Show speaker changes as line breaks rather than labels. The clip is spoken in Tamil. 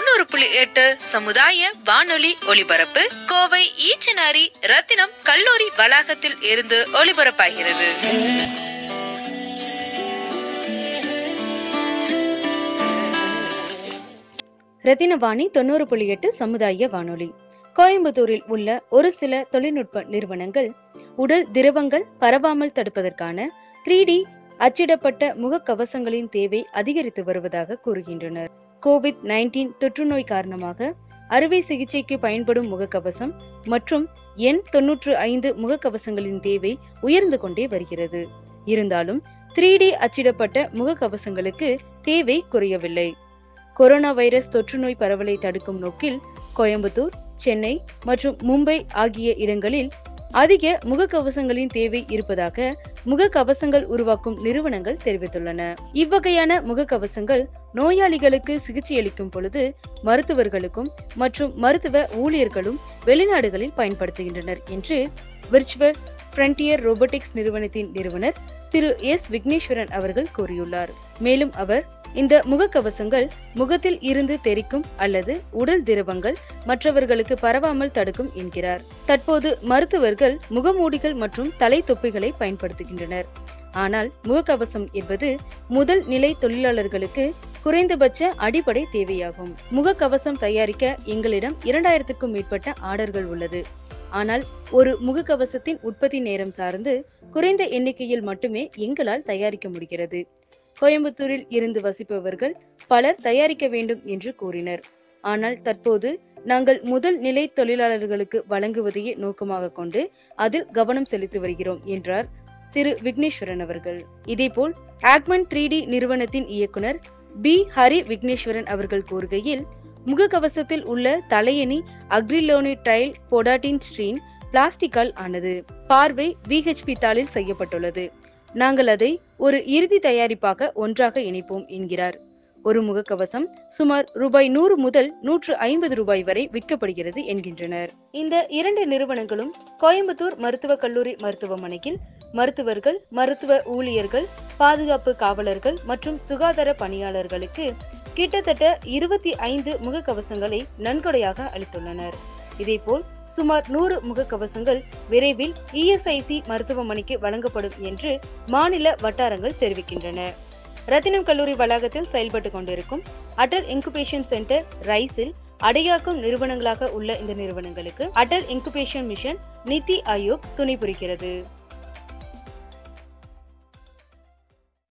தொண்ணூறு புள்ளி எட்டு சமுதாய வானொலி ஒலிபரப்பு கோவை ஈச்சனாரி ரத்தினம் கல்லூரி வளாகத்தில் இருந்து ஒலிபரப்பாகிறது.
ரத்தினவாணி தொண்ணூறு புள்ளி எட்டு சமுதாய வானொலி. கோயம்புத்தூரில் உள்ள ஒரு சில தொழில்நுட்ப நிறுவனங்கள் உடல் திரவங்கள் பரவாமல் தடுப்பதற்கான த்ரீ டி அச்சிடப்பட்ட முகக்கவசங்களின் தேவை அதிகரித்து வருவதாக கூறுகின்றனர். கோவிட் நைன்டீன் தொற்றுநோய் காரணமாக அறுவை சிகிச்சைக்கு பயன்படும் முகக்கவசம் மற்றும் எண் தொன்னூற்று ஐந்து முகக்கவசங்களின் தேவை உயர்ந்து கொண்டே வருகிறது. இருந்தாலும் த்ரீ டி அச்சிடப்பட்ட முகக்கவசங்களுக்கு தேவை குறையவில்லை. கொரோனா வைரஸ் தொற்றுநோய் பரவலை தடுக்கும் நோக்கில் கோயம்புத்தூர் சென்னை மற்றும் மும்பை ஆகிய இடங்களில் அதிக முகக்கவசங்களின் தேவை இருப்பதாக முகக்கவசங்கள் உருவாக்கும் நிறுவனங்கள் தெரிவித்துள்ளன. இவ்வகையான முகக்கவசங்கள் நோயாளிகளுக்கு சிகிச்சையளிக்கும் பொழுது மருத்துவர்களுக்கும் மற்றும் மருத்துவ ஊழியர்களும் வெளிநாடுகளில் பயன்படுத்துகின்றனர் என்று விர்ச்சுவல் ஃப்ரண்டியர் ரோபோட்டிக்ஸ் நிறுவனத்தின் நிறுவனர் திரு எஸ் விக்னேஸ்வரன் அவர்கள் கூறியுள்ளார். மேலும் அவர் இந்த முகக்கவசங்கள் முகத்தில் இருந்து தெரிக்கும் அல்லது உடல் திரவங்கள் மற்றவர்களுக்கு பரவாமல் தடுக்கும் என்கிறார். தற்போது மருத்துவர்கள் முகமூடிகள் மற்றும் தலை தொப்பிகளை பயன்படுத்துகின்றனர். ஆனால் முகக்கவசம் என்பது முதல் நிலை தொழிலாளர்களுக்கு குறைந்தபட்ச அடிப்படை தேவையாகும். முகக்கவசம் தயாரிக்க எங்களிடம் இரண்டாயிரத்துக்கும் மேற்பட்ட ஆர்டர்கள் உள்ளது. ஆனால் ஒரு முகக்கவசத்தின் உற்பத்தி நேரம் சார்ந்து குறைந்த எண்ணிக்கையில் மட்டுமே எங்களால் தயாரிக்க முடிகிறது. கோயம்புத்தூரில் இருந்து வசிப்பவர்கள் பலர் தயாரிக்க வேண்டும் என்று கூறினர். ஆனால் தற்போது நாங்கள் முதல் நிலை தொழிலாளர்களுக்கு வழங்குவதையே நோக்கமாக கொண்டு அதில் கவனம் செலுத்தி வருகிறோம் என்றார் திரு விக்னேஸ்வரன் அவர்கள். இதேபோல் ஆக்மன் த்ரீ டி நிறுவனத்தின் இயக்குனர் பி. ஹரி விக்னேஸ்வரன் அவர்கள் கூறுகையில் முகக்கவசத்தில் உள்ள தலையணி அக்ரிலோனி டைல் பொடாட்டின் ஸ்ட்ரீன் பிளாஸ்டிக்கால் ஆனது. பார்வை விஹெச்பி தாளில் செய்யப்பட்டுள்ளது. நாங்கள் அதை ஒரு இறுதி தயாரிப்பாக ஒன்றாக இணைப்போம் என்கிறார். ஒரு முகக்கவசம் சுமார் ரூபாய் நூறு முதல் நூற்று ஐம்பது ரூபாய் வரை விற்கப்படுகிறது என்கின்றனர். இந்த இரண்டு நிறுவனங்களும் கோயம்புத்தூர் மருத்துவக் கல்லூரி மருத்துவமனையில் மருத்துவர்கள் மருத்துவ ஊழியர்கள் பாதுகாப்பு காவலர்கள் மற்றும் சுகாதார பணியாளர்களுக்கு கிட்டத்தட்ட இருபத்தி ஐந்து முகக்கவசங்களை நன்கொடையாக அளித்துள்ளனர். இதேபோல் சுமார் நூறு முகக்கவசங்கள் விரைவில் இஎஸ்ஐசி மருத்துவமனைக்கு வழங்கப்படும் என்று மாநில வட்டாரங்கள் தெரிவிக்கின்றன. ரத்தினம் கல்லூரி வளாகத்தில் செயல்பட்டு கொண்டிருக்கும் அடல் இன்குபேஷன் சென்டர் ரைஸில் அடையாக்கும் நிறுவனங்களாக உள்ள இந்த நிறுவனங்களுக்கு அடல் இன்குபேஷன் மிஷன் நிதி ஆயோக் துணை புரிகிறது.